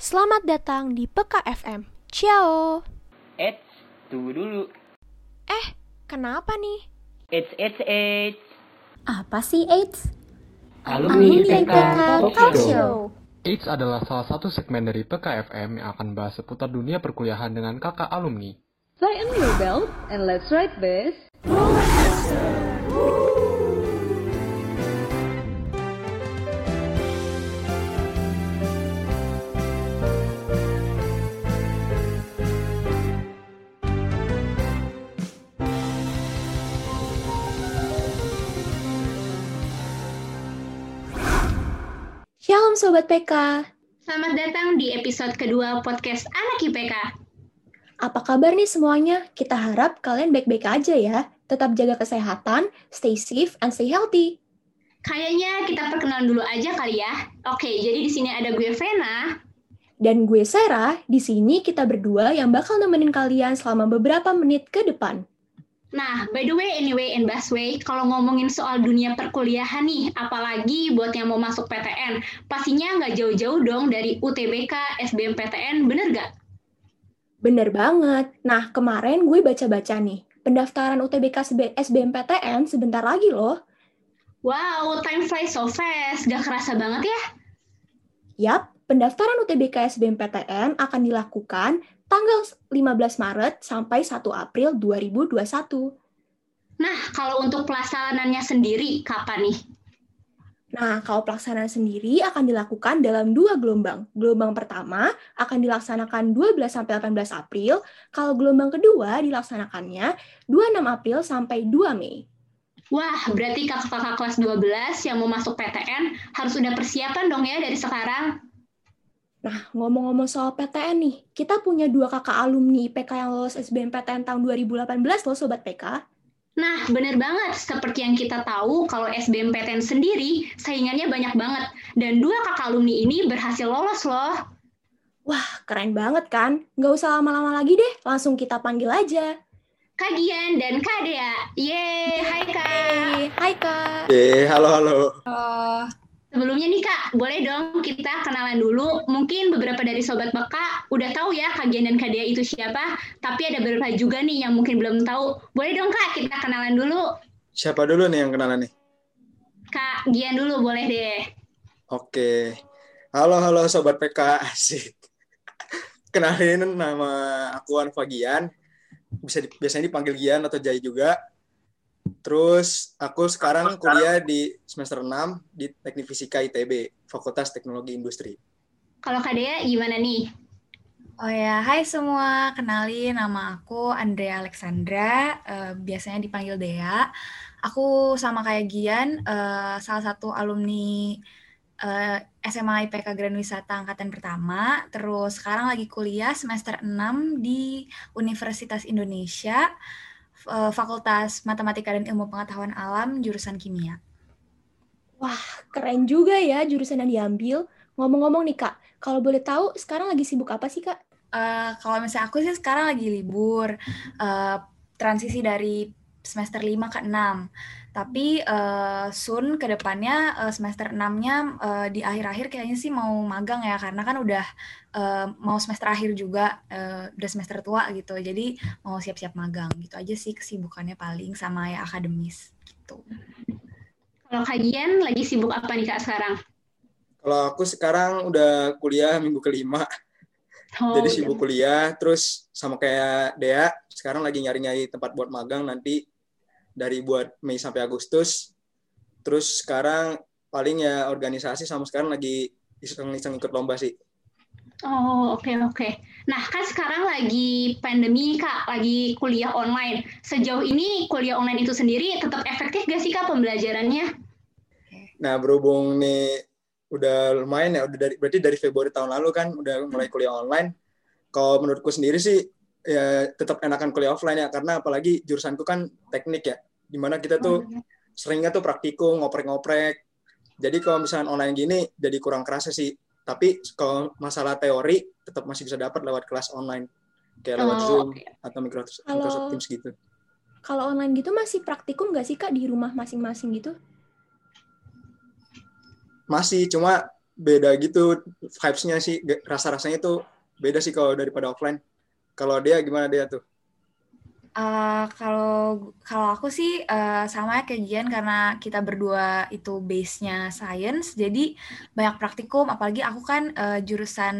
Selamat datang di Peka FM. Ciao. Eits, tunggu dulu. Eh, kenapa nih? Eits, eits, eits. Apa sih AIDS? Alumni Alumni PK Talk Show. AIDS adalah salah satu segmen dari PKFM yang akan bahas seputar dunia perkuliahan dengan kakak alumni. Tighten your belt and let's ride this. Sobat PK. Selamat datang di episode kedua podcast Anak IPK. Apa kabar nih semuanya? Kita harap kalian baik-baik aja ya. Tetap jaga kesehatan, stay safe, and stay healthy. Kayaknya kita perkenalan dulu aja kali ya. Oke, jadi di sini ada gue Vena. Dan gue Sarah, di sini kita berdua yang bakal nemenin kalian selama beberapa menit ke depan. Nah, by the way, anyway, and busway, kalau ngomongin soal dunia perkuliahan nih, apalagi buat yang mau masuk PTN, pastinya nggak jauh-jauh dong dari UTBK, SBMPTN, bener nggak? Bener banget. Nah, kemarin gue baca-baca nih. Pendaftaran UTBK SB- SBMPTN sebentar lagi loh. Wow, time flies so fast, gak kerasa banget ya? Yap, pendaftaran UTBK SBMPTN akan dilakukan tanggal 15 Maret sampai 1 April 2021. Nah, kalau untuk pelaksanaannya sendiri, kapan nih? Nah, kalau pelaksanaan sendiri akan dilakukan dalam dua gelombang. Gelombang pertama akan dilaksanakan 12 sampai 18 April, kalau gelombang kedua dilaksanakannya 26 April sampai 2 Mei. Wah, berarti kakak-kakak kelas 12 yang mau masuk PTN harus udah persiapan dong ya dari sekarang. Nah, ngomong-ngomong soal PTN nih, kita punya dua kakak alumni IPK yang lolos SBMPTN tahun 2018 loh Sobat PK. Nah, bener banget. Seperti yang kita tahu, kalau SBMPTN sendiri, saingannya banyak banget. Dan dua kakak alumni ini berhasil lolos loh. Wah, keren banget kan? Nggak usah lama-lama lagi deh, langsung kita panggil aja. Kak Gian dan Kak Dea. Yeay, hai Kak. Hai, hai Kak. Eh, halo halo. Sebelumnya nih Kak, boleh dong kita kenalan dulu. Mungkin beberapa dari Sobat Beka udah tahu ya Kak Gian dan Kak Dea itu siapa. Tapi ada beberapa juga nih yang mungkin belum tahu. Boleh dong Kak, kita kenalan dulu. Siapa dulu nih yang kenalan nih? Kak Gian dulu boleh deh. Oke. Halo halo sobat PK asik. Kenalin nama aku Anfagian. Bisa di- biasanya dipanggil Gian atau Jai juga. Terus aku sekarang kuliah di semester 6 di Teknik Fisika ITB, Fakultas Teknologi Industri. Kalau Kak Dea gimana nih? Oh ya, hai semua. Kenalin nama aku Andrea Alexandra, eh, biasanya dipanggil Dea. Aku sama kayak Gian, eh, salah satu alumni eh, SMA IPK Grand Wisata angkatan pertama. Terus sekarang lagi kuliah semester 6 di Universitas Indonesia, eh, Fakultas Matematika dan Ilmu Pengetahuan Alam, jurusan Kimia. Keren juga ya jurusan yang diambil. Ngomong-ngomong nih Kak, kalau boleh tahu sekarang lagi sibuk apa sih Kak? Eh, kalau misalnya aku sih sekarang lagi libur, eh, transisi dari semester 5 ke 6. Tapi eh, soon ke depannya eh, semester 6-nya eh, di akhir-akhir kayaknya sih mau magang ya, karena kan udah eh, mau semester akhir juga, eh, udah semester tua gitu. Jadi mau siap-siap magang gitu aja sih kesibukannya paling sama ya akademis gitu. Kalau Kak Gian lagi sibuk apa nih Kak sekarang? Kalau aku sekarang udah kuliah minggu kelima, Oh, jadi sibuk kuliah. Terus sama kayak Dea, sekarang lagi nyari-nyari tempat buat magang nanti dari buat Mei sampai Agustus. Terus sekarang paling ya organisasi sama sekarang lagi iseng-iseng ikut lomba sih. Oh, oke oke. Nah, kan sekarang lagi pandemi, Kak, lagi kuliah online. Sejauh ini kuliah online itu sendiri tetap efektif gak sih, Kak, pembelajarannya? Nah, berhubung nih udah lumayan ya, udah dari berarti dari Februari tahun lalu kan udah mulai kuliah online. Kalau menurutku sendiri sih ya tetap enakan kuliah offline ya karena apalagi jurusanku kan teknik ya. Di mana kita tuh seringnya tuh praktikum, ngoprek-ngoprek. Jadi kalau misalnya online gini jadi kurang kerasa sih. Tapi kalau masalah teori tetap masih bisa dapat lewat kelas online. Kayak lewat Oh, Zoom atau Microsoft, Kalau- Microsoft Teams gitu. Kalau online gitu masih praktikum nggak sih Kak di rumah masing-masing gitu? Masih, cuma beda gitu vibes-nya sih rasa-rasanya tuh beda sih kalau daripada offline kalau dia gimana dia tuh Eh, kalau kalau aku sih eh, sama kayak Gian karena kita berdua itu base-nya science, jadi banyak praktikum. Apalagi aku kan eh, jurusan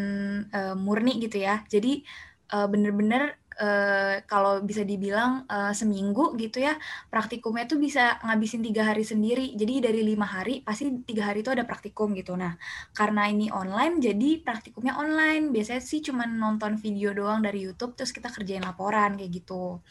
eh, murni gitu ya. Jadi bener-bener eh, kalau bisa dibilang eh, seminggu gitu ya, praktikumnya tuh bisa ngabisin tiga hari sendiri. Jadi dari lima hari pasti tiga hari itu ada praktikum gitu. Nah, karena ini online, jadi praktikumnya online. Biasanya sih cuma nonton video doang dari YouTube, terus kita kerjain laporan kayak gitu.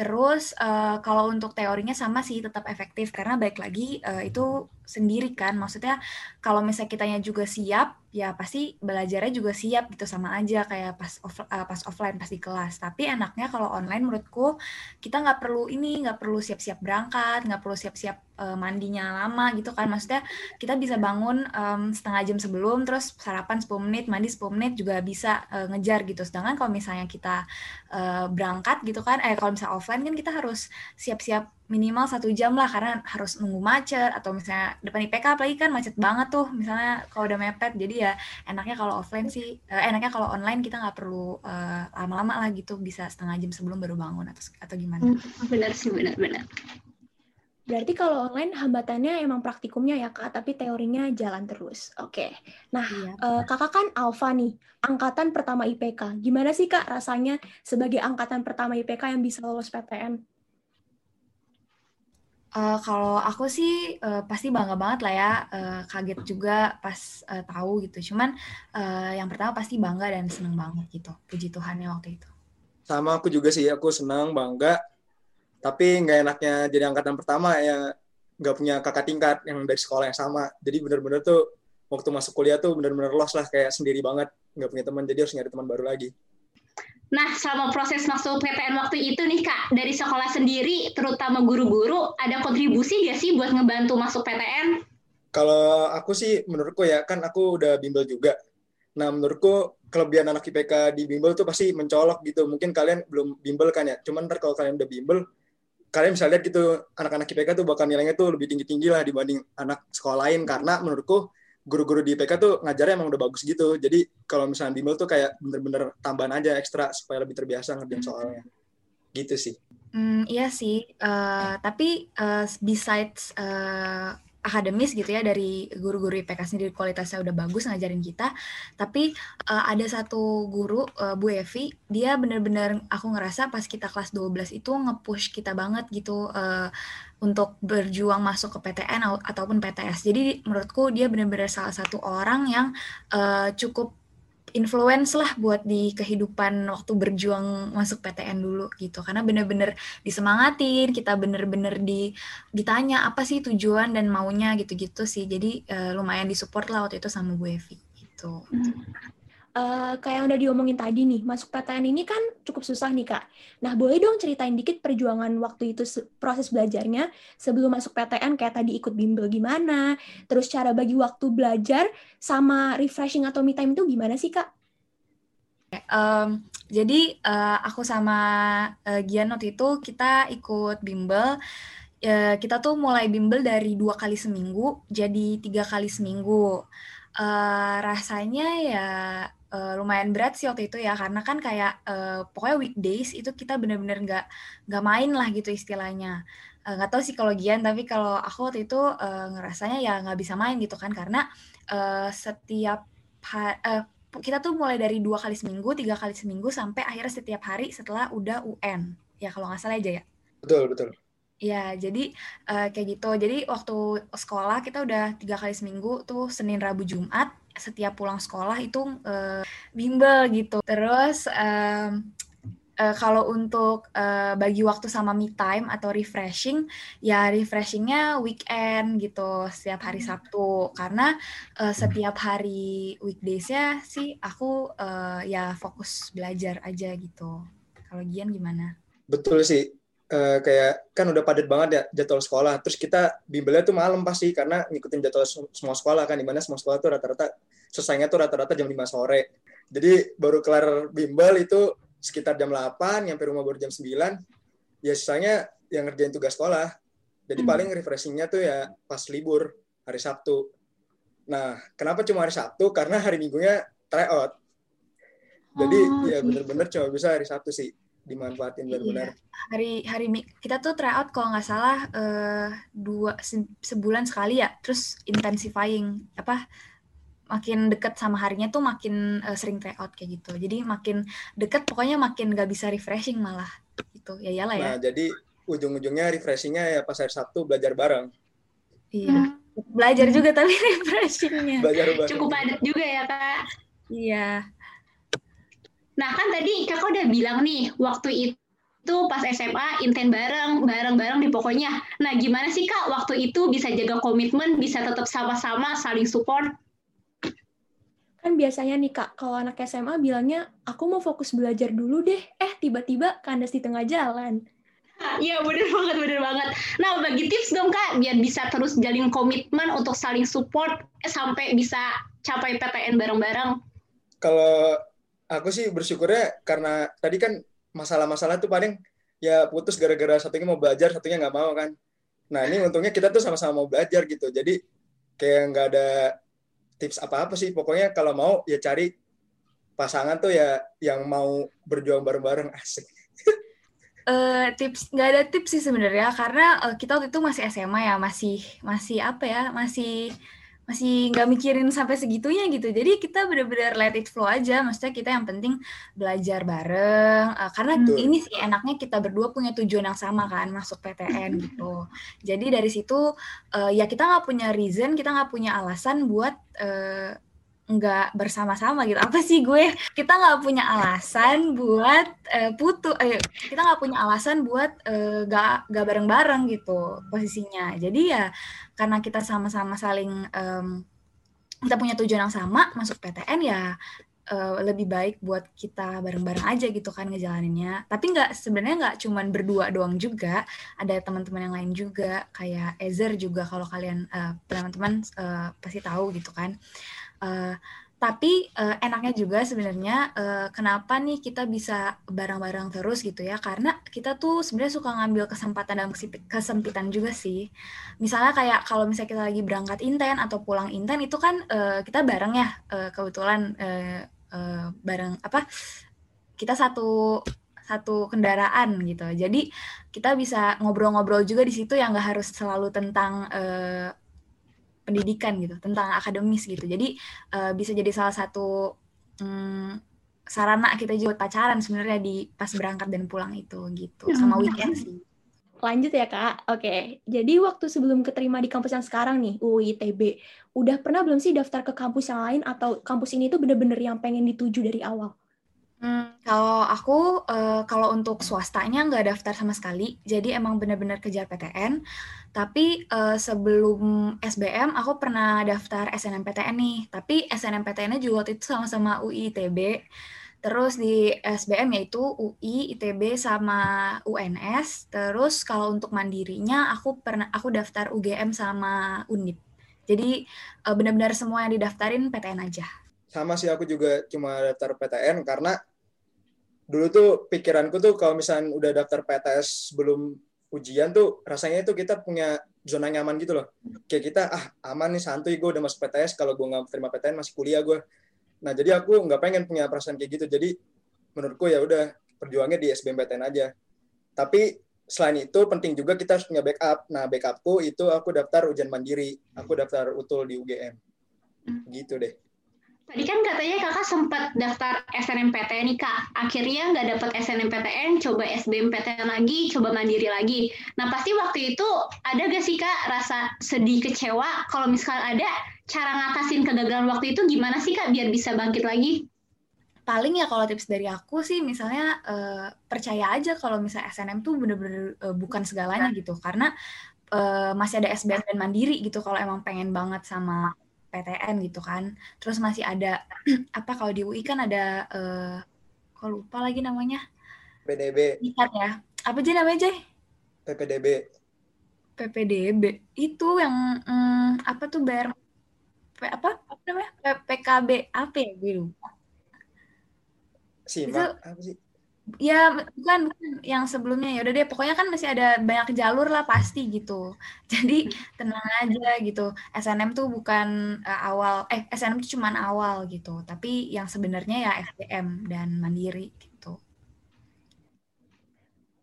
Terus eh, kalau untuk teorinya sama sih tetap efektif karena baik lagi eh, itu sendiri kan. Maksudnya kalau misalnya kitanya juga siap, ya pasti belajarnya juga siap gitu sama aja kayak pas off, eh, pas offline pas di kelas. Tapi enaknya kalau online menurutku kita nggak perlu ini, nggak perlu siap-siap berangkat, nggak perlu siap-siap eh, mandinya lama gitu kan. Maksudnya kita bisa bangun em, setengah jam sebelum, terus sarapan 10 menit, mandi 10 menit juga bisa eh, ngejar gitu. Sedangkan kalau misalnya kita eh, berangkat gitu kan, eh kalau misalnya offline kan kita harus siap-siap minimal satu jam lah karena harus nunggu macet atau misalnya depan IPK apalagi kan macet banget tuh misalnya kalau udah mepet jadi ya enaknya kalau offline sih eh, enaknya kalau online kita nggak perlu eh, lama-lama lah gitu bisa setengah jam sebelum baru bangun atau atau gimana Benar sih, benar-benar. Berarti kalau online hambatannya emang praktikumnya ya Kak, tapi teorinya jalan terus. Oke. Nah, Iya. eh, Kakak kan Alfa nih, angkatan pertama IPK. Gimana sih Kak rasanya sebagai angkatan pertama IPK yang bisa lolos PTN? Eh, kalau aku sih eh, pasti bangga banget lah ya, eh, kaget juga pas eh, tahu gitu. Cuman eh, yang pertama pasti bangga dan seneng banget gitu. Puji Tuhannya waktu itu. sama aku juga sih aku senang bangga tapi nggak enaknya jadi angkatan pertama ya nggak punya kakak tingkat yang dari sekolah yang sama jadi bener-bener tuh waktu masuk kuliah tuh bener-bener los lah kayak sendiri banget nggak punya teman jadi harus nyari teman baru lagi Nah, selama proses masuk PTN waktu itu nih Kak, dari sekolah sendiri, terutama guru-guru, ada kontribusi nggak sih buat ngebantu masuk PTN? kalau aku sih menurutku ya kan aku udah bimbel juga. Nah menurutku kelebihan anak IPK di bimbel tuh pasti mencolok gitu. Mungkin kalian belum bimbel kan ya? Cuman ntar kalau kalian udah bimbel kalian bisa lihat gitu anak-anak IPK tuh bakal nilainya tuh lebih tinggi-tinggi lah dibanding anak sekolah lain. Karena menurutku guru-guru di IPK tuh ngajarnya emang udah bagus gitu. Jadi kalau misalnya bimbel tuh kayak bener-bener tambahan aja ekstra supaya lebih terbiasa ngerjain soalnya. Gitu sih. Hmm, iya sih, Eh, tapi eh, besides eh, akademis gitu ya dari guru-guru IPK sendiri kualitasnya udah bagus ngajarin kita, tapi eh, ada satu guru eh, Bu Evi, dia bener-bener aku ngerasa pas kita kelas 12 itu nge-push kita banget gitu eh, untuk berjuang masuk ke PTN au- ataupun PTS. Jadi menurutku dia bener-bener salah satu orang yang eh, cukup influence lah buat di kehidupan waktu berjuang masuk PTN dulu gitu. Karena bener-bener disemangatin kita bener-bener di ditanya apa sih tujuan dan maunya gitu-gitu sih. Jadi eh, lumayan disupport lah waktu itu sama Bu Evi gitu Eh, kayak yang udah diomongin tadi nih, masuk PTN ini kan cukup susah nih Kak. Nah, boleh dong ceritain dikit perjuangan waktu itu se- proses belajarnya sebelum masuk PTN kayak tadi ikut bimbel gimana, terus cara bagi waktu belajar sama refreshing atau me time itu gimana sih Kak? Em, jadi eh, aku sama eh, Gian waktu itu kita ikut bimbel. Eh, kita tuh mulai bimbel dari dua kali seminggu jadi tiga kali seminggu. Eh, rasanya ya eh, lumayan berat sih waktu itu ya karena kan kayak eh, pokoknya weekdays itu kita bener-bener nggak nggak main lah gitu istilahnya. Eh, nggak tahu sih kalau Gian tapi kalau aku waktu itu eh, ngerasanya ya nggak bisa main gitu kan karena eh, setiap eh, kita tuh mulai dari dua kali seminggu, tiga kali seminggu, sampai akhirnya setiap hari setelah udah UN. Ya kalau nggak salah aja ya. betul betul Ya, jadi eh, kayak gitu. Jadi waktu sekolah kita udah tiga kali seminggu tuh Senin, Rabu, Jumat. Setiap pulang sekolah itu eh, bimbel gitu. Terus em, eh, kalau untuk eh, bagi waktu sama me time atau refreshing, ya refreshingnya weekend gitu, setiap hari Sabtu. Karena eh, setiap hari weekdays-nya sih aku eh, ya fokus belajar aja gitu. Kalau Gian gimana? betul sih Eh, kayak kan udah padat banget ya jadwal sekolah terus kita bimbelnya tuh malam pasti karena ngikutin jadwal sem- semua sekolah kan di mana semua sekolah tuh rata-rata selesainya tuh rata-rata jam 5 sore jadi baru kelar bimbel itu sekitar jam 8 nyampe rumah baru jam 9 ya sisanya yang ngerjain tugas sekolah jadi Hmm. paling refreshingnya tuh ya pas libur hari Sabtu Nah, kenapa cuma hari Sabtu? Karena hari Minggunya tryout. Jadi Oh, ya gitu. bener-bener cuma bisa hari Sabtu sih dimanfaatin benar-benar. Iya. Hari hari kita tuh tryout kalau nggak salah eh, dua se- sebulan sekali ya. Terus intensifying apa makin deket sama harinya tuh makin eh, sering tryout kayak gitu. Jadi makin deket pokoknya makin nggak bisa refreshing malah gitu. Ya iyalah ya. Nah, jadi ujung-ujungnya refreshingnya ya pas hari Sabtu belajar bareng. Iya. Belajar juga tapi refreshingnya. Belajar bareng. Hmm. Cukup padat juga ya kak. Iya. Nah kan tadi kakak udah bilang nih waktu itu pas SMA inten bareng, bareng-bareng di pokoknya. Nah gimana sih kak waktu itu bisa jaga komitmen, bisa tetap sama-sama saling support? Kan biasanya nih Kak, kalau anak SMA bilangnya, aku mau fokus belajar dulu deh. Eh, tiba-tiba kandas di tengah jalan. Iya bener banget, bener banget. Nah bagi tips dong kak, biar bisa terus jalin komitmen untuk saling support eh, sampai bisa capai PTN bareng-bareng. Kalau aku sih bersyukurnya karena tadi kan masalah-masalah tuh paling ya putus gara-gara satunya mau belajar, satunya nggak mau kan. Nah ini untungnya kita tuh sama-sama mau belajar gitu. Jadi kayak nggak ada tips apa-apa sih. Pokoknya kalau mau ya cari pasangan tuh ya yang mau berjuang bareng-bareng asik. Eh, tips nggak ada tips sih sebenarnya karena eh, kita waktu itu masih SMA ya masih masih apa ya masih masih nggak mikirin sampai segitunya gitu. Jadi kita bener-bener let it flow aja. Maksudnya kita yang penting belajar bareng. Eh, karena Betul. ini sih enaknya kita berdua punya tujuan yang sama kan masuk PTN gitu. Jadi dari situ eh, ya kita nggak punya reason kita nggak punya alasan buat eh, nggak bersama-sama gitu. Apa sih gue? Kita nggak punya alasan buat eh, putu eh, kita nggak punya alasan buat eh, gak gak bareng-bareng gitu posisinya. Jadi ya karena kita sama-sama saling em, kita punya tujuan yang sama masuk PTN ya eh, lebih baik buat kita bareng-bareng aja gitu kan ngejalaninnya. Tapi nggak sebenarnya nggak cuman berdua doang juga. Ada teman-teman yang lain juga kayak Ezer juga kalau kalian eh, teman-teman eh, pasti tahu gitu kan. Eh, tapi eh, enaknya juga sebenarnya eh, kenapa nih kita bisa bareng-bareng terus gitu ya? Karena kita tuh sebenarnya suka ngambil kesempatan kesip- kesempitan juga sih. Misalnya kayak kalau misalnya kita lagi berangkat inten atau pulang inten itu kan eh, kita bareng ya eh, kebetulan eh, eh, bareng apa kita satu satu kendaraan gitu. Jadi kita bisa ngobrol-ngobrol juga di situ yang nggak harus selalu tentang eh, pendidikan gitu tentang akademis gitu. Jadi eh, bisa jadi salah satu mm, sarana kita juga pacaran sebenarnya di pas berangkat dan pulang itu gitu. Sama weekend sih. Lanjut ya Kak. Oke, jadi waktu sebelum keterima di kampus yang sekarang nih, UI ITB, udah pernah belum sih daftar ke kampus yang lain atau kampus ini tuh bener-bener yang pengen dituju dari awal? Hmm, kalau aku eh, kalau untuk swastanya nggak daftar sama sekali, jadi emang benar-benar kejar PTN. Tapi eh, sebelum SBM aku pernah daftar SNMPTN nih, tapi SNMPTN-nya juga waktu itu sama-sama UI ITB. Terus di SBM yaitu UI, ITB sama UNS. Terus kalau untuk mandirinya aku pernah aku daftar UGM sama Undip. Jadi eh, benar-benar semua yang didaftarin PTN aja. Sama sih aku juga cuma daftar PTN karena dulu tuh pikiranku tuh kalau misalnya udah daftar PTS sebelum ujian tuh rasanya itu kita punya zona nyaman gitu loh. Kayak kita ah aman nih santuy gue udah masuk PTS kalau gue nggak terima PTN masih kuliah gue. Nah jadi aku nggak pengen punya perasaan kayak gitu. Jadi menurutku ya udah perjuangnya di SBMPTN aja. Tapi selain itu penting juga kita harus punya backup. Nah backupku itu aku daftar ujian mandiri. Aku daftar utul di UGM. Gitu deh. Tadi kan katanya kakak sempat daftar SNMPTN nih kak. Akhirnya nggak dapat SNMPTN, coba SBMPTN lagi, coba mandiri lagi. Nah pasti waktu itu ada gak sih kak rasa sedih kecewa? Kalau misalnya ada, cara ngatasin kegagalan waktu itu gimana sih kak biar bisa bangkit lagi? paling ya kalau tips dari aku sih misalnya eh, percaya aja kalau misalnya SNM tuh bener-bener eh, bukan segalanya gitu karena eh, masih ada SBM dan mandiri gitu kalau emang pengen banget sama PTN gitu kan. Terus masih ada apa kalau di UI kan ada eh, kok lupa lagi namanya? PDB, Nikat ya. Apa aja namanya Jay? PPDB. PPDB itu yang mm, apa tuh bayar P- apa apa namanya? PKB apa ya gue lupa. Itu- apa sih? Ya, bukan, bukan yang sebelumnya ya udah deh pokoknya kan masih ada banyak jalur lah pasti gitu. Jadi tenang aja gitu. SNM tuh bukan uh, awal eh SNM tuh cuman awal gitu. Tapi yang sebenarnya ya SDM dan mandiri gitu.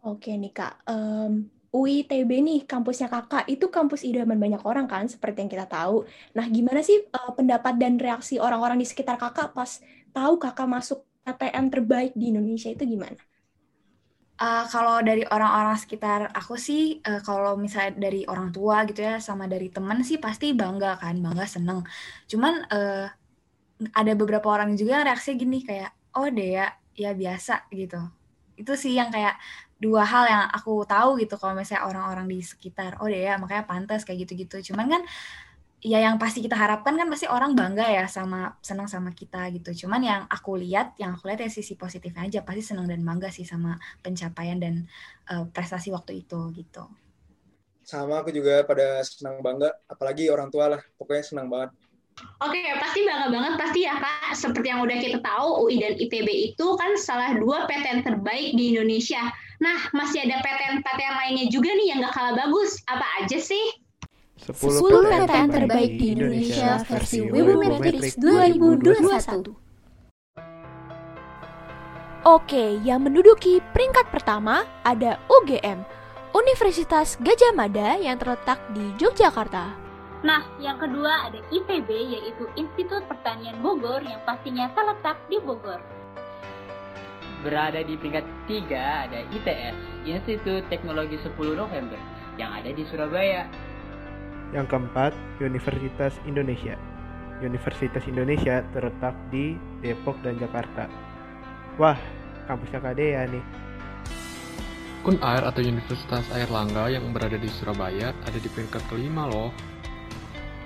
Oke nih Kak, um, UITB nih kampusnya Kakak itu kampus idaman banyak orang kan seperti yang kita tahu. Nah, gimana sih uh, pendapat dan reaksi orang-orang di sekitar Kakak pas tahu Kakak masuk PTN terbaik di Indonesia itu gimana? Uh, kalau dari orang-orang sekitar aku sih, uh, kalau misalnya dari orang tua gitu ya, sama dari teman sih pasti bangga kan, bangga seneng. Cuman uh, ada beberapa orang juga yang reaksi gini kayak, oh deh ya, ya biasa gitu. Itu sih yang kayak dua hal yang aku tahu gitu kalau misalnya orang-orang di sekitar, oh deh ya makanya pantas kayak gitu-gitu. Cuman kan ya yang pasti kita harapkan kan pasti orang bangga ya sama senang sama kita gitu. Cuman yang aku lihat, yang aku lihat ya sisi positifnya aja pasti senang dan bangga sih sama pencapaian dan uh, prestasi waktu itu gitu. Sama aku juga pada senang bangga, apalagi orang tua lah, pokoknya senang banget. Oke, pasti bangga banget pasti ya kak. Seperti yang udah kita tahu, UI dan ITB itu kan salah dua PTN terbaik di Indonesia. Nah, masih ada PTN-PTN lainnya juga nih yang gak kalah bagus. Apa aja sih? 10 PTN terbaik di Indonesia versi Webometrics 2021. Oke, yang menduduki peringkat pertama ada UGM, Universitas Gajah Mada yang terletak di Yogyakarta. Nah, yang kedua ada IPB yaitu Institut Pertanian Bogor yang pastinya terletak di Bogor. Berada di peringkat tiga ada ITS, Institut Teknologi 10 November yang ada di Surabaya. Yang keempat, Universitas Indonesia. Universitas Indonesia terletak di Depok dan Jakarta. Wah, kampusnya KDA nih. Air atau Universitas Air Langga yang berada di Surabaya ada di peringkat kelima loh.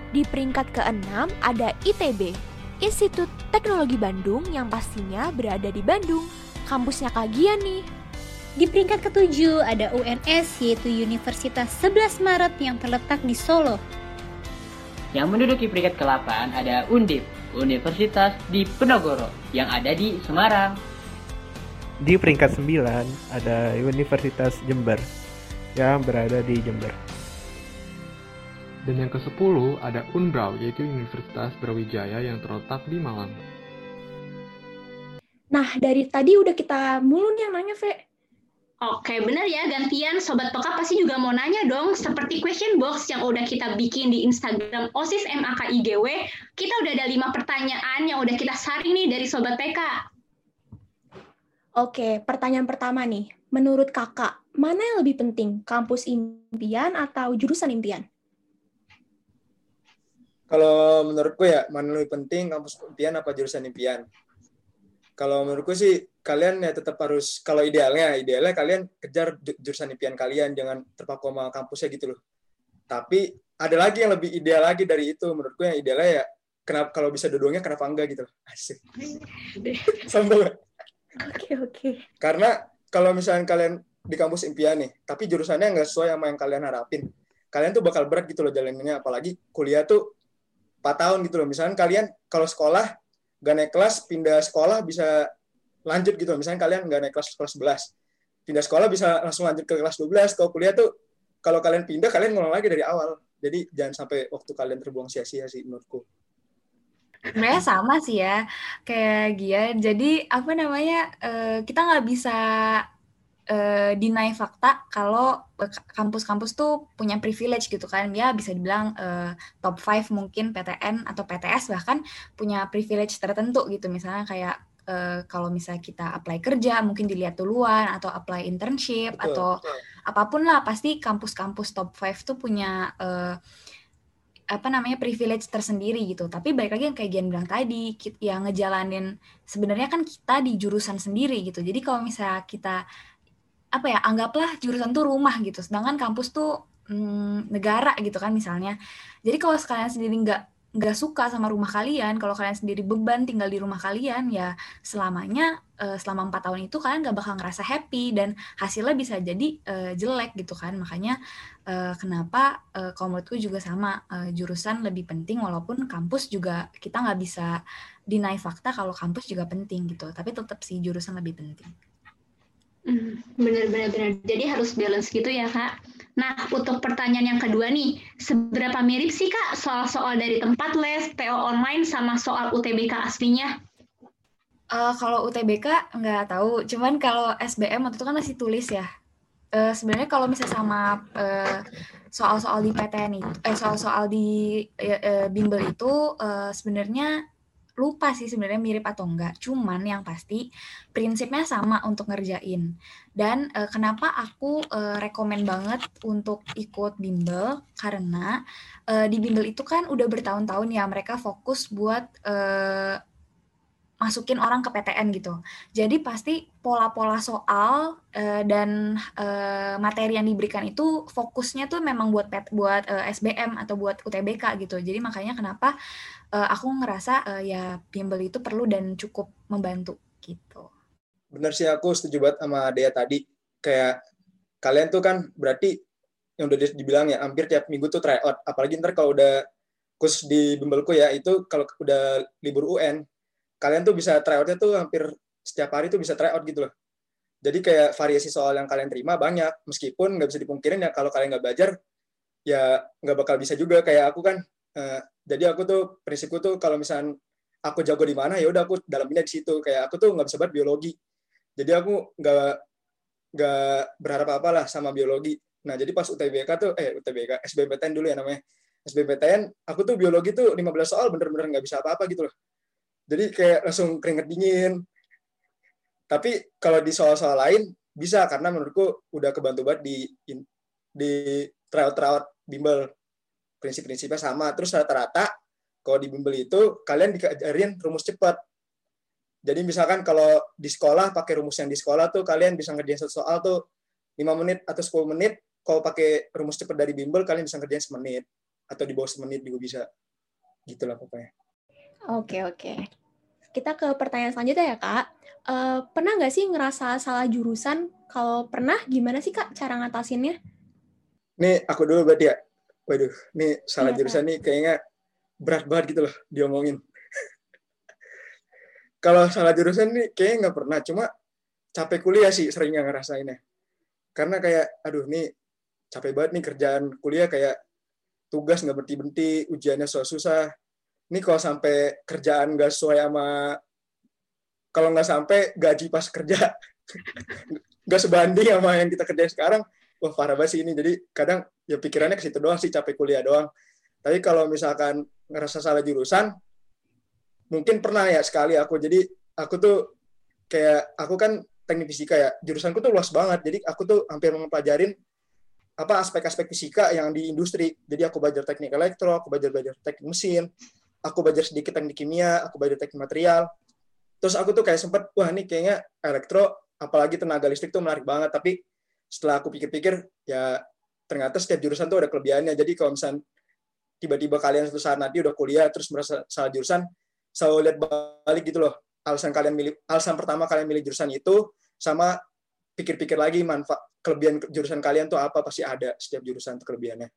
Di peringkat keenam ada ITB, Institut Teknologi Bandung yang pastinya berada di Bandung. Kampusnya Kagian nih. Di peringkat ketujuh ada UNS yaitu Universitas 11 Maret yang terletak di Solo. Yang menduduki peringkat ke-8 ada Undip, Universitas di Penogoro yang ada di Semarang. Di peringkat 9 ada Universitas Jember yang berada di Jember. Dan yang ke-10 ada Unbrau yaitu Universitas Brawijaya yang terletak di Malang. Nah, dari tadi udah kita mulu nih yang nanya, Ve. Oke, benar ya. Gantian Sobat Peka pasti juga mau nanya dong. Seperti question box yang udah kita bikin di Instagram OSIS MAKIGW, kita udah ada lima pertanyaan yang udah kita saring nih dari Sobat PK. Oke, pertanyaan pertama nih. Menurut kakak, mana yang lebih penting? Kampus impian atau jurusan impian? Kalau menurutku ya, mana lebih penting kampus impian apa jurusan impian? Kalau menurutku sih kalian ya tetap harus kalau idealnya idealnya kalian kejar jurusan impian kalian jangan terpaku sama kampusnya gitu loh. Tapi ada lagi yang lebih ideal lagi dari itu menurutku yang idealnya ya kenapa kalau bisa dua-duanya kenapa enggak gitu loh. Asik. Sombong. Oke, oke. Karena kalau misalnya kalian di kampus impian nih, tapi jurusannya nggak sesuai sama yang kalian harapin, kalian tuh bakal berat gitu loh jalannya. Apalagi kuliah tuh 4 tahun gitu loh. Misalnya kalian kalau sekolah gak naik kelas, pindah sekolah bisa lanjut gitu. Misalnya kalian nggak naik kelas kelas 11, pindah sekolah bisa langsung lanjut ke kelas 12. Kalau kuliah tuh kalau kalian pindah kalian ngulang lagi dari awal. Jadi jangan sampai waktu kalian terbuang sia-sia sih menurutku. Sebenarnya sama sih ya kayak Gian. Jadi apa namanya uh, kita nggak bisa uh, deny fakta kalau kampus-kampus tuh punya privilege gitu kan ya bisa dibilang uh, top 5 mungkin PTN atau PTS bahkan punya privilege tertentu gitu misalnya kayak uh, kalau misalnya kita apply kerja mungkin dilihat duluan atau apply internship betul, atau betul. apa pun lah pasti kampus-kampus top 5 tuh punya uh, apa namanya privilege tersendiri gitu. Tapi baik lagi yang kayak Gian bilang tadi, yang ngejalanin sebenarnya kan kita di jurusan sendiri gitu. Jadi kalau misalnya kita apa ya anggaplah jurusan tuh rumah gitu sedangkan kampus tuh hmm, negara gitu kan misalnya jadi kalau sekalian sendiri nggak nggak suka sama rumah kalian kalau kalian sendiri beban tinggal di rumah kalian ya selamanya uh, selama empat tahun itu kalian nggak bakal ngerasa happy dan hasilnya bisa jadi uh, jelek gitu kan. Makanya uh, kenapa uh, kalau menurutku juga sama jurusan lebih penting walaupun kampus juga kita nggak bisa deny fakta kalau kampus juga penting gitu tapi tetap sih jurusan lebih penting. Hmm, benar-benar Jadi harus balance gitu ya kak. Nah, untuk pertanyaan yang kedua nih, seberapa mirip sih kak soal-soal dari tempat les, TO online sama soal UTBK aslinya? Uh, kalau UTBK nggak tahu, cuman kalau SBM waktu itu kan masih tulis ya. Uh, Sebenarnya kalau misalnya sama uh, soal-soal di PTN itu, eh soal-soal di uh, bimbel itu uh, sebenarnya lupa sih sebenarnya mirip atau enggak. Cuman yang pasti prinsipnya sama untuk ngerjain. Dan uh, kenapa aku uh, rekomen banget untuk ikut bimbel karena uh, di bimbel itu kan udah bertahun-tahun ya mereka fokus buat uh, masukin orang ke PTN gitu. Jadi pasti pola-pola soal uh, dan uh, materi yang diberikan itu fokusnya tuh memang buat buat uh, SBM atau buat UTBK gitu. Jadi makanya kenapa uh, aku ngerasa uh, ya bimbel itu perlu dan cukup membantu gitu. Bener sih aku setuju banget sama Dea tadi. Kayak kalian tuh kan berarti yang udah dibilang ya hampir tiap minggu tuh try out. Apalagi ntar kalau udah khusus di bimbelku ya itu kalau udah libur UN kalian tuh bisa tryoutnya tuh hampir setiap hari tuh bisa tryout gitu loh. Jadi kayak variasi soal yang kalian terima banyak, meskipun nggak bisa dipungkirin ya kalau kalian nggak belajar, ya nggak bakal bisa juga kayak aku kan. Uh, jadi aku tuh prinsipku tuh kalau misalnya aku jago di mana ya udah aku dalamnya di situ. Kayak aku tuh nggak bisa banget biologi. Jadi aku nggak nggak berharap apa lah sama biologi. Nah jadi pas UTBK tuh eh UTBK SBMPTN dulu ya namanya SBMPTN aku tuh biologi tuh 15 soal bener-bener nggak bisa apa-apa gitu loh jadi kayak langsung keringet dingin. Tapi kalau di soal-soal lain bisa karena menurutku udah kebantu banget di di trial-trial bimbel prinsip-prinsipnya sama. Terus rata-rata kalau di bimbel itu kalian diajarin rumus cepat. Jadi misalkan kalau di sekolah pakai rumus yang di sekolah tuh kalian bisa ngerjain satu soal tuh 5 menit atau 10 menit. Kalau pakai rumus cepat dari bimbel kalian bisa ngerjain semenit atau di bawah semenit juga bisa. Gitulah pokoknya. Oke, oke kita ke pertanyaan selanjutnya ya kak. Uh, pernah nggak sih ngerasa salah jurusan? Kalau pernah, gimana sih kak cara ngatasinnya? Nih aku dulu berarti ya. Waduh, nih salah iya, jurusan kak. nih kayaknya berat banget gitu loh diomongin. Kalau salah jurusan nih kayaknya nggak pernah. Cuma capek kuliah sih seringnya ngerasainnya. Karena kayak, aduh nih capek banget nih kerjaan kuliah kayak tugas nggak berhenti-henti, ujiannya susah-susah, ini kalau sampai kerjaan gak sesuai sama kalau nggak sampai gaji pas kerja nggak sebanding sama yang kita kerjain sekarang wah parah banget sih ini. Jadi kadang ya pikirannya ke situ doang sih capek kuliah doang. Tapi kalau misalkan ngerasa salah jurusan mungkin pernah ya sekali aku. Jadi aku tuh kayak aku kan teknik fisika ya. Jurusanku tuh luas banget. Jadi aku tuh hampir mempelajarin apa aspek-aspek fisika yang di industri. Jadi aku belajar teknik elektro aku belajar belajar teknik mesin aku belajar sedikit teknik kimia, aku belajar teknik material. Terus aku tuh kayak sempet, wah ini kayaknya elektro, apalagi tenaga listrik tuh menarik banget. Tapi setelah aku pikir-pikir, ya ternyata setiap jurusan tuh ada kelebihannya. Jadi kalau misalnya tiba-tiba kalian satu saat nanti udah kuliah, terus merasa salah jurusan, selalu lihat balik gitu loh. Alasan kalian milih, alasan pertama kalian milih jurusan itu, sama pikir-pikir lagi manfaat kelebihan jurusan kalian tuh apa pasti ada setiap jurusan kelebihannya.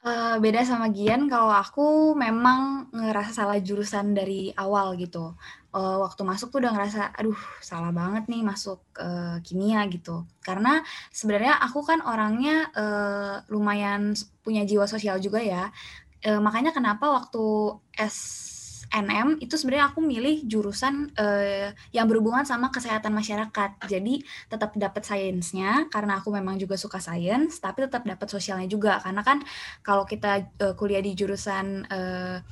Uh, beda sama Gian, kalau aku memang ngerasa salah jurusan dari awal gitu. Uh, waktu masuk tuh udah ngerasa, aduh salah banget nih masuk uh, kimia gitu. Karena sebenarnya aku kan orangnya uh, lumayan punya jiwa sosial juga ya. Uh, makanya kenapa waktu S NM itu sebenarnya aku milih jurusan uh, yang berhubungan sama kesehatan masyarakat. Jadi tetap dapat sainsnya karena aku memang juga suka sains, tapi tetap dapat sosialnya juga karena kan kalau kita uh, kuliah di jurusan uh,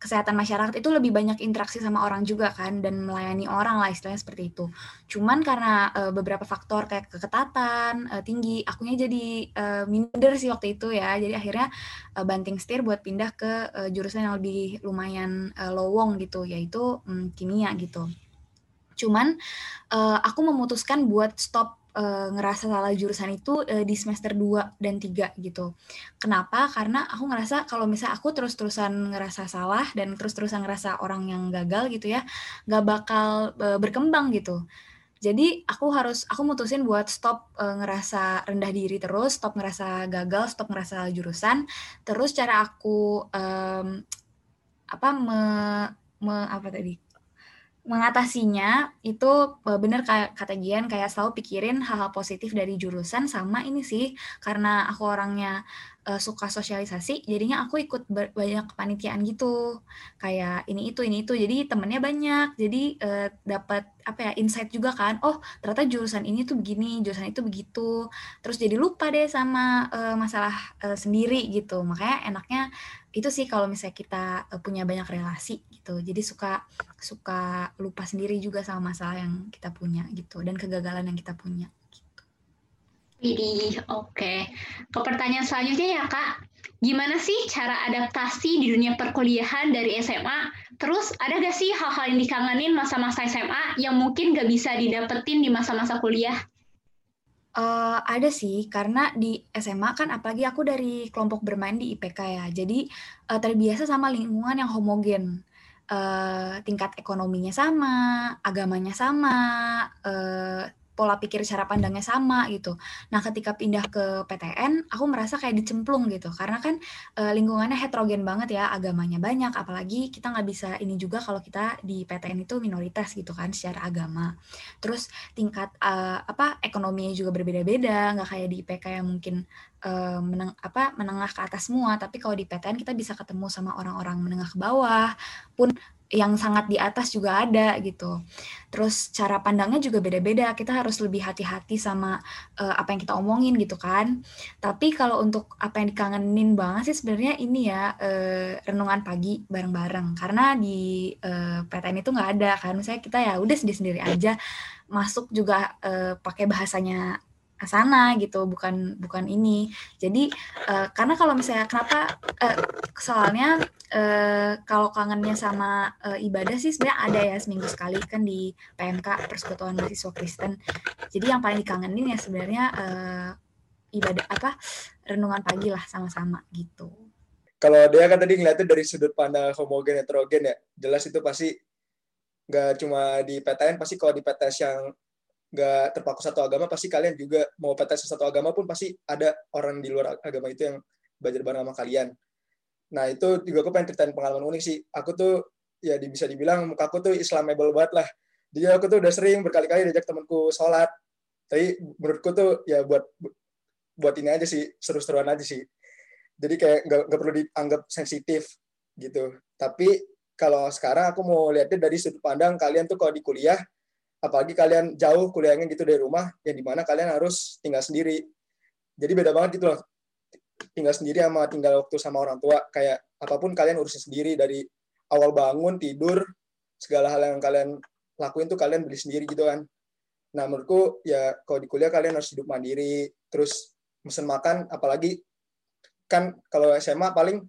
kesehatan masyarakat itu lebih banyak interaksi sama orang juga kan dan melayani orang lah istilahnya seperti itu. Cuman karena uh, beberapa faktor kayak keketatan uh, tinggi, akunya jadi uh, minder sih waktu itu ya. Jadi akhirnya uh, banting setir buat pindah ke uh, jurusan yang lebih lumayan uh, lowong gitu, yaitu um, kimia gitu. Cuman uh, aku memutuskan buat stop uh, ngerasa salah jurusan itu uh, di semester 2 dan 3 gitu. Kenapa? Karena aku ngerasa kalau misalnya aku terus-terusan ngerasa salah dan terus-terusan ngerasa orang yang gagal gitu ya, nggak bakal uh, berkembang gitu. Jadi aku harus aku mutusin buat stop uh, ngerasa rendah diri terus, stop ngerasa gagal, stop ngerasa jurusan. Terus cara aku um, apa me, me apa tadi mengatasinya itu eh, bener kata Gian kayak selalu pikirin hal-hal positif dari jurusan sama ini sih. Karena aku orangnya uh, suka sosialisasi jadinya aku ikut banyak kepanitiaan gitu. Kayak ini itu ini itu jadi temennya banyak jadi uh, dapat apa ya insight juga kan. Oh ternyata jurusan ini tuh begini jurusan itu begitu. Terus jadi lupa deh sama uh, masalah uh, sendiri gitu. Makanya enaknya itu sih kalau misalnya kita uh, punya banyak relasi gitu. Jadi suka suka lupa sendiri juga sama masalah yang kita punya gitu dan kegagalan yang kita punya Oke. Okay. Ke pertanyaan selanjutnya ya Kak, gimana sih cara adaptasi di dunia perkuliahan dari SMA? Terus ada gak sih hal-hal yang dikangenin masa-masa SMA yang mungkin gak bisa didapetin di masa-masa kuliah? Uh, ada sih, karena di SMA kan apalagi aku dari kelompok bermain di IPK ya, jadi uh, terbiasa sama lingkungan yang homogen. Uh, tingkat ekonominya sama, agamanya sama, uh, pola pikir cara pandangnya sama gitu. Nah, ketika pindah ke PTN, aku merasa kayak dicemplung gitu, karena kan e, lingkungannya heterogen banget ya, agamanya banyak, apalagi kita nggak bisa ini juga kalau kita di PTN itu minoritas gitu kan secara agama. Terus tingkat e, apa ekonominya juga berbeda-beda, nggak kayak di IPK yang mungkin e, meneng, apa menengah ke atas semua, tapi kalau di PTN kita bisa ketemu sama orang-orang menengah ke bawah, pun yang sangat di atas juga ada gitu. Terus cara pandangnya juga beda-beda. Kita harus lebih hati-hati sama uh, apa yang kita omongin gitu kan. Tapi kalau untuk apa yang dikangenin banget sih sebenarnya ini ya uh, renungan pagi bareng-bareng. Karena di uh, PTN itu nggak ada kan. Misalnya kita ya udah sendiri-sendiri aja masuk juga uh, pakai bahasanya sana gitu bukan bukan ini. Jadi uh, karena kalau misalnya kenapa uh, soalnya uh, kalau kangennya sama uh, ibadah sih sebenarnya ada ya seminggu sekali kan di PMK Persekutuan Mahasiswa Kristen. Jadi yang paling dikangenin ya sebenarnya uh, ibadah apa renungan pagi lah sama-sama gitu. Kalau dia kan tadi ngeliatnya dari sudut pandang homogen heterogen ya jelas itu pasti nggak cuma di PTN pasti kalau di PTS yang nggak terpaku satu agama pasti kalian juga mau PTS satu agama pun pasti ada orang di luar agama itu yang belajar bareng sama kalian. Nah itu juga aku pengen ceritain pengalaman unik sih. Aku tuh ya bisa dibilang muka aku tuh islamable banget lah. Jadi aku tuh udah sering berkali-kali diajak temanku sholat. Tapi menurutku tuh ya buat buat ini aja sih seru-seruan aja sih. Jadi kayak nggak perlu dianggap sensitif gitu. Tapi kalau sekarang aku mau lihatnya dari sudut pandang kalian tuh kalau di kuliah apalagi kalian jauh kuliahnya gitu dari rumah yang di mana kalian harus tinggal sendiri. Jadi beda banget gitu loh. Tinggal sendiri sama tinggal waktu sama orang tua. Kayak apa pun kalian urusin sendiri dari awal bangun tidur segala hal yang kalian lakuin tuh kalian beli sendiri gitu kan. Nah menurutku ya kalau di kuliah kalian harus hidup mandiri terus mesen makan apalagi kan kalau SMA paling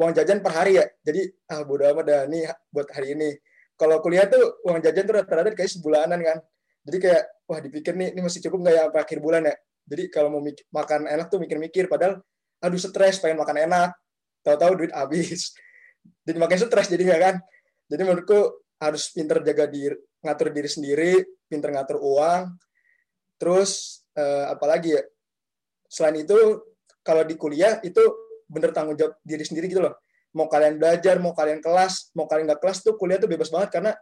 uang jajan per hari ya. Jadi ah bodo amat dah nih buat hari ini kalau kuliah tuh uang jajan tuh rata-rata kayak sebulanan kan. Jadi kayak wah dipikir nih ini masih cukup nggak ya sampai akhir bulan ya? Jadi kalau mau makan enak tuh mikir-mikir padahal aduh stres pengen makan enak. Tahu-tahu duit habis. Jadi makin stres jadi nggak kan? Jadi menurutku harus pinter jaga diri ngatur diri sendiri pinter ngatur uang. Terus eh, apalagi ya? Selain itu kalau di kuliah itu bener tanggung jawab diri sendiri gitu loh mau kalian belajar, mau kalian kelas, mau kalian nggak kelas tuh kuliah tuh bebas banget karena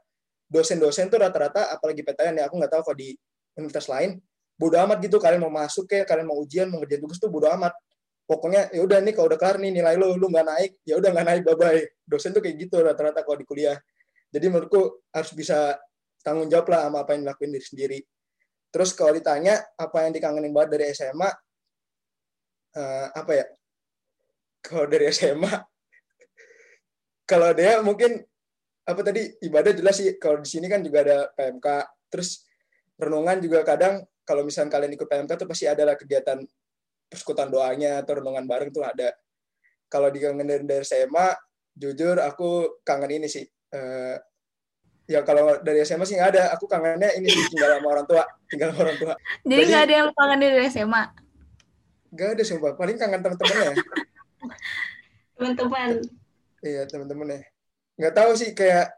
dosen-dosen tuh rata-rata apalagi PTN ya aku nggak tahu kok di universitas lain bodo amat gitu kalian mau masuk kayak kalian mau ujian mau ngerjain tugas tuh bodo amat. Pokoknya ya udah nih kalau udah kelar nih nilai lu lu nggak naik ya udah nggak naik bye bye dosen tuh kayak gitu rata-rata kalau di kuliah. Jadi menurutku harus bisa tanggung jawab lah sama apa yang dilakuin diri sendiri. Terus kalau ditanya apa yang dikangenin banget dari SMA uh, eh, apa ya? Kalau dari SMA kalau dia mungkin apa tadi ibadah jelas sih. Kalau di sini kan juga ada PMK terus renungan juga kadang kalau misalnya kalian ikut PMK tuh pasti ada lah kegiatan persekutuan doanya atau renungan bareng tuh ada. Kalau di kangen dari SMA jujur aku kangen ini sih. Uh, ya kalau dari SMA sih nggak ada. Aku kangennya ini sih tinggal sama orang tua. Tinggal sama orang tua. Jadi nggak ada yang kangen dari SMA nggak ada sumpah. Paling kangen teman-temannya. Teman-teman Iya teman-teman ya. Nggak tahu sih kayak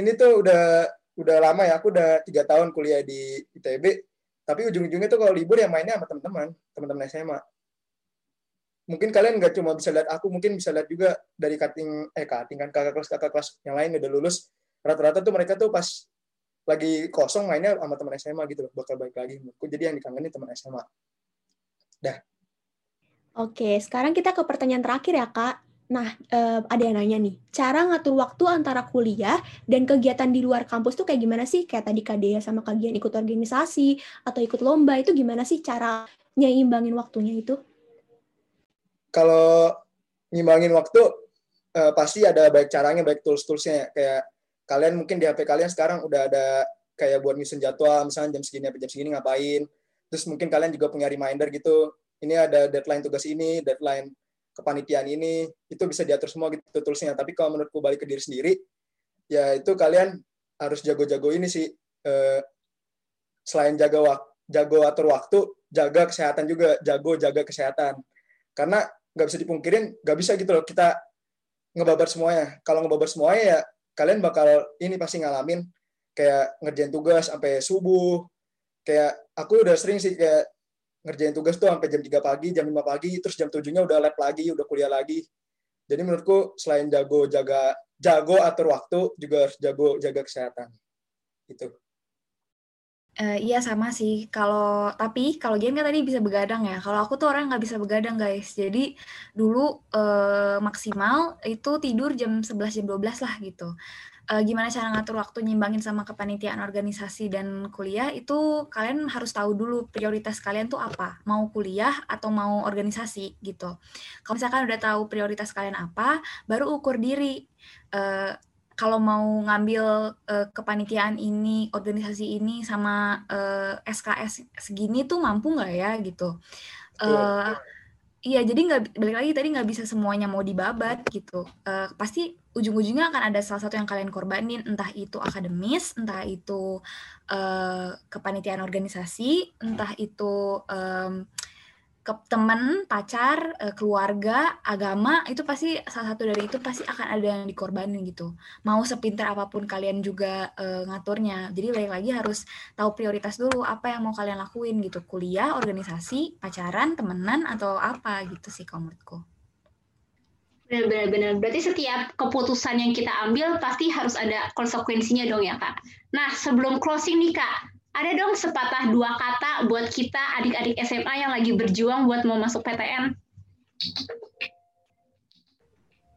ini tuh udah udah lama ya. Aku udah tiga tahun kuliah di ITB. Tapi ujung-ujungnya tuh kalau libur ya mainnya sama teman-teman, teman-teman SMA. Mungkin kalian nggak cuma bisa lihat aku, mungkin bisa lihat juga dari cutting eh cutting kan kakak kelas kakak kelas yang lain udah lulus. rata-rata tuh mereka tuh pas lagi kosong mainnya sama teman SMA gitu loh bakal balik lagi menurutku jadi yang dikangenin teman SMA dah Oke, sekarang kita ke pertanyaan terakhir ya, Kak. Nah, eh, ada yang nanya nih, cara ngatur waktu antara kuliah dan kegiatan di luar kampus tuh kayak gimana sih? Kayak tadi Kak Dea sama Kak ikut organisasi atau ikut lomba, itu gimana sih cara nyeimbangin waktunya itu? kalau ngimbangin waktu eh, pasti ada baik caranya baik tools toolsnya kayak kalian mungkin di HP kalian sekarang udah ada kayak buat nyusun jadwal misalnya jam segini sampai jam segini ngapain terus mungkin kalian juga punya reminder gitu ini ada deadline tugas ini deadline kepanitiaan ini itu bisa diatur semua gitu toolsnya. Tapi kalau menurutku balik ke diri sendiri ya itu kalian harus jago-jago ini sih eh, selain jaga waktu jago atur waktu jaga kesehatan juga jago jaga kesehatan. Karena nggak bisa dipungkirin nggak bisa gitu loh kita ngebabar semuanya. Kalau ngebabar semuanya ya kalian bakal ini pasti ngalamin kayak ngerjain tugas sampai subuh. Kayak aku udah sering sih kayak ngerjain tugas tuh sampai jam 3 pagi jam 5 pagi terus jam 7-nya udah lab lagi udah kuliah lagi jadi menurutku selain jago jaga jago atur waktu juga harus jago jaga kesehatan itu Eh, iya sama sih. Kalau tapi kalau Gian kan tadi bisa begadang ya. Kalau aku tuh orang nggak bisa begadang guys. Jadi dulu eh, maksimal itu tidur jam 11 jam 12 lah gitu. Eh, gimana cara ngatur waktu nyimbangin sama kepanitiaan organisasi dan kuliah itu kalian harus tahu dulu prioritas kalian tuh apa. Mau kuliah atau mau organisasi gitu. Kalau misalkan udah tahu prioritas kalian apa, baru ukur diri. Eh, kalau mau ngambil uh, kepanitiaan ini, organisasi ini sama uh, SKS segini tuh mampu nggak ya gitu. Uh, iya, jadi nggak balik lagi tadi nggak bisa semuanya mau dibabat gitu. Uh, pasti ujung-ujungnya akan ada salah satu yang kalian korbanin, entah itu akademis, entah itu uh, kepanitiaan organisasi, entah itu um, ke teman, pacar, eh, keluarga, agama itu pasti salah satu dari itu pasti akan ada yang dikorbanin gitu. Mau sepintar apa pun kalian juga uh, ngaturnya. Jadi balik lagi harus tahu prioritas dulu apa yang mau kalian lakuin gitu. Kuliah, organisasi, pacaran, temenan atau apa gitu sih kalau menurutku. Benar-benar. Berarti setiap keputusan yang kita ambil pasti harus ada konsekuensinya dong ya kak. Nah sebelum closing nih kak, ada dong sepatah dua kata buat kita adik-adik SMA yang lagi berjuang buat mau masuk PTN?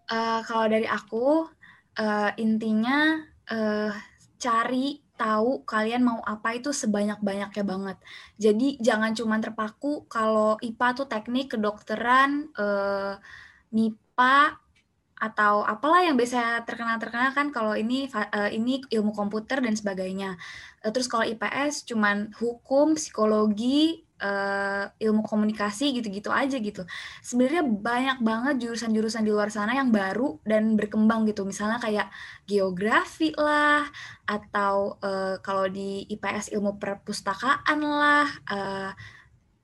Uh, kalau dari aku, uh, intinya uh, cari tahu kalian mau apa itu sebanyak-banyaknya banget. Jadi jangan cuma terpaku kalau IPA tuh teknik kedokteran, uh, MIPA atau apalah yang biasa terkenal-terkenal kan kalau ini uh, ini ilmu komputer dan sebagainya. Uh, terus kalau IPS cuman hukum, psikologi, uh, ilmu komunikasi gitu-gitu aja gitu. Sebenarnya banyak banget jurusan-jurusan di luar sana yang baru dan berkembang gitu. Misalnya kayak geografi lah atau kalau di IPS ilmu perpustakaan lah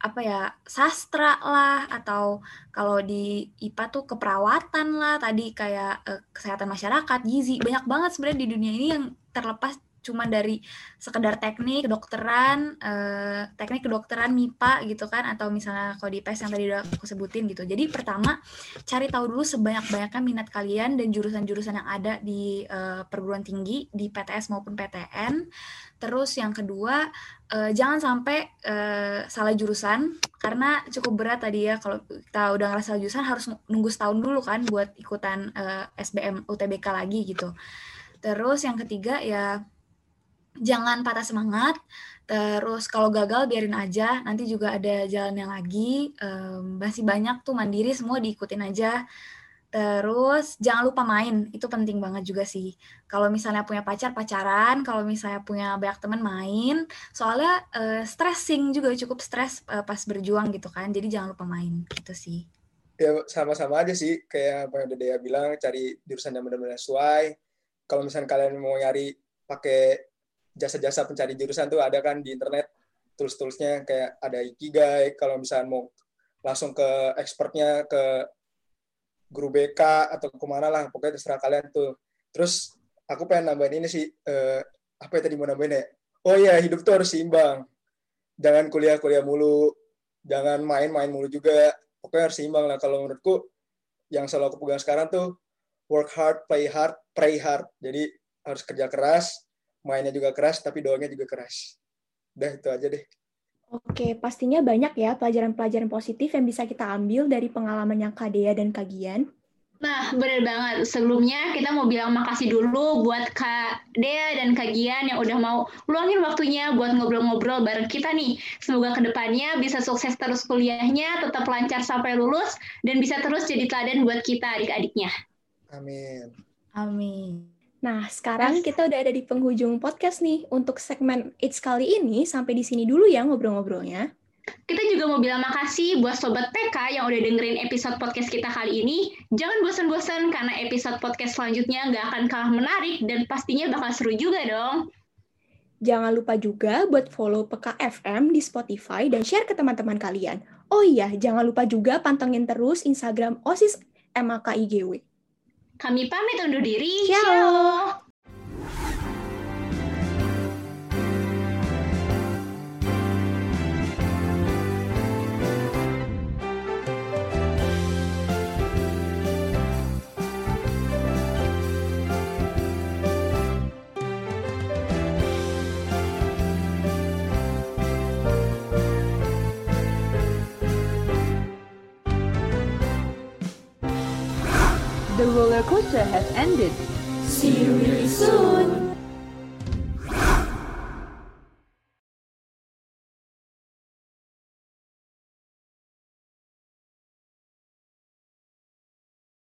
apa ya sastra lah atau kalau di IPA tuh keperawatan lah. Tadi kayak uh, kesehatan masyarakat gizi. Banyak banget sebenarnya di dunia ini yang terlepas cuma dari sekedar teknik kedokteran eh, teknik kedokteran MIPA gitu kan atau misalnya kalau di PES yang tadi udah aku sebutin gitu. Jadi pertama cari tahu dulu sebanyak-banyaknya minat kalian dan jurusan-jurusan yang ada di eh, perguruan tinggi di PTS maupun PTN terus yang kedua eh, jangan sampai eh, salah jurusan karena cukup berat tadi ya kalau kita udah ngerasa jurusan harus nunggu setahun dulu kan buat ikutan eh, SBM UTBK lagi gitu. Terus yang ketiga ya jangan patah semangat. Terus kalau gagal biarin aja, nanti juga ada jalan yang lagi. Um, masih banyak tuh mandiri semua diikutin aja. Terus jangan lupa main, itu penting banget juga sih. Kalau misalnya punya pacar pacaran, kalau misalnya punya banyak teman main. Soalnya uh, stressing juga cukup stres uh, pas berjuang gitu kan. Jadi jangan lupa main gitu sih. Ya sama-sama aja sih kayak apa yang udah Dea bilang cari jurusan yang benar-benar sesuai. Kalau misalnya kalian mau nyari pakai jasa-jasa pencari jurusan tuh ada kan di internet. Tools-toolsnya kayak ada Ikigai kalau misalnya mau langsung ke expertnya ke guru BK atau ke mana lah pokoknya terserah kalian tuh. Terus aku pengen nambahin ini sih eh, apa yang tadi mau nambahin ya? Oh iya hidup tuh harus seimbang. Jangan kuliah-kuliah mulu jangan main-main mulu juga. Pokoknya harus seimbang lah. Kalau menurutku yang selalu aku pegang sekarang tuh work hard play hard pray hard. Jadi harus kerja keras, mainnya juga keras, tapi doangnya juga keras. Udah itu aja deh. Oke, pastinya banyak ya pelajaran-pelajaran positif yang bisa kita ambil dari pengalamannya Kak Dea dan Kak Gian. Nah, bener banget. Sebelumnya kita mau bilang makasih dulu buat Kak Dea dan Kak Gian yang udah mau luangin waktunya buat ngobrol-ngobrol bareng kita nih. Semoga ke depannya bisa sukses terus kuliahnya, tetap lancar sampai lulus, dan bisa terus jadi teladan buat kita adik-adiknya. Amin. Amin. Nah, sekarang kita udah ada di penghujung podcast nih. Untuk segmen It's kali ini, sampai di sini dulu ya ngobrol-ngobrolnya. Kita juga mau bilang makasih buat Sobat PK yang udah dengerin episode podcast kita kali ini. Jangan bosan-bosan karena episode podcast selanjutnya nggak akan kalah menarik dan pastinya bakal seru juga dong. Jangan lupa juga buat follow PKFM di Spotify dan share ke teman-teman kalian. Oh iya, jangan lupa juga pantengin terus Instagram OSIS MAKIGW. Kami pamit undur diri. Ciao. Ciao. The roller coaster has ended. See you really soon.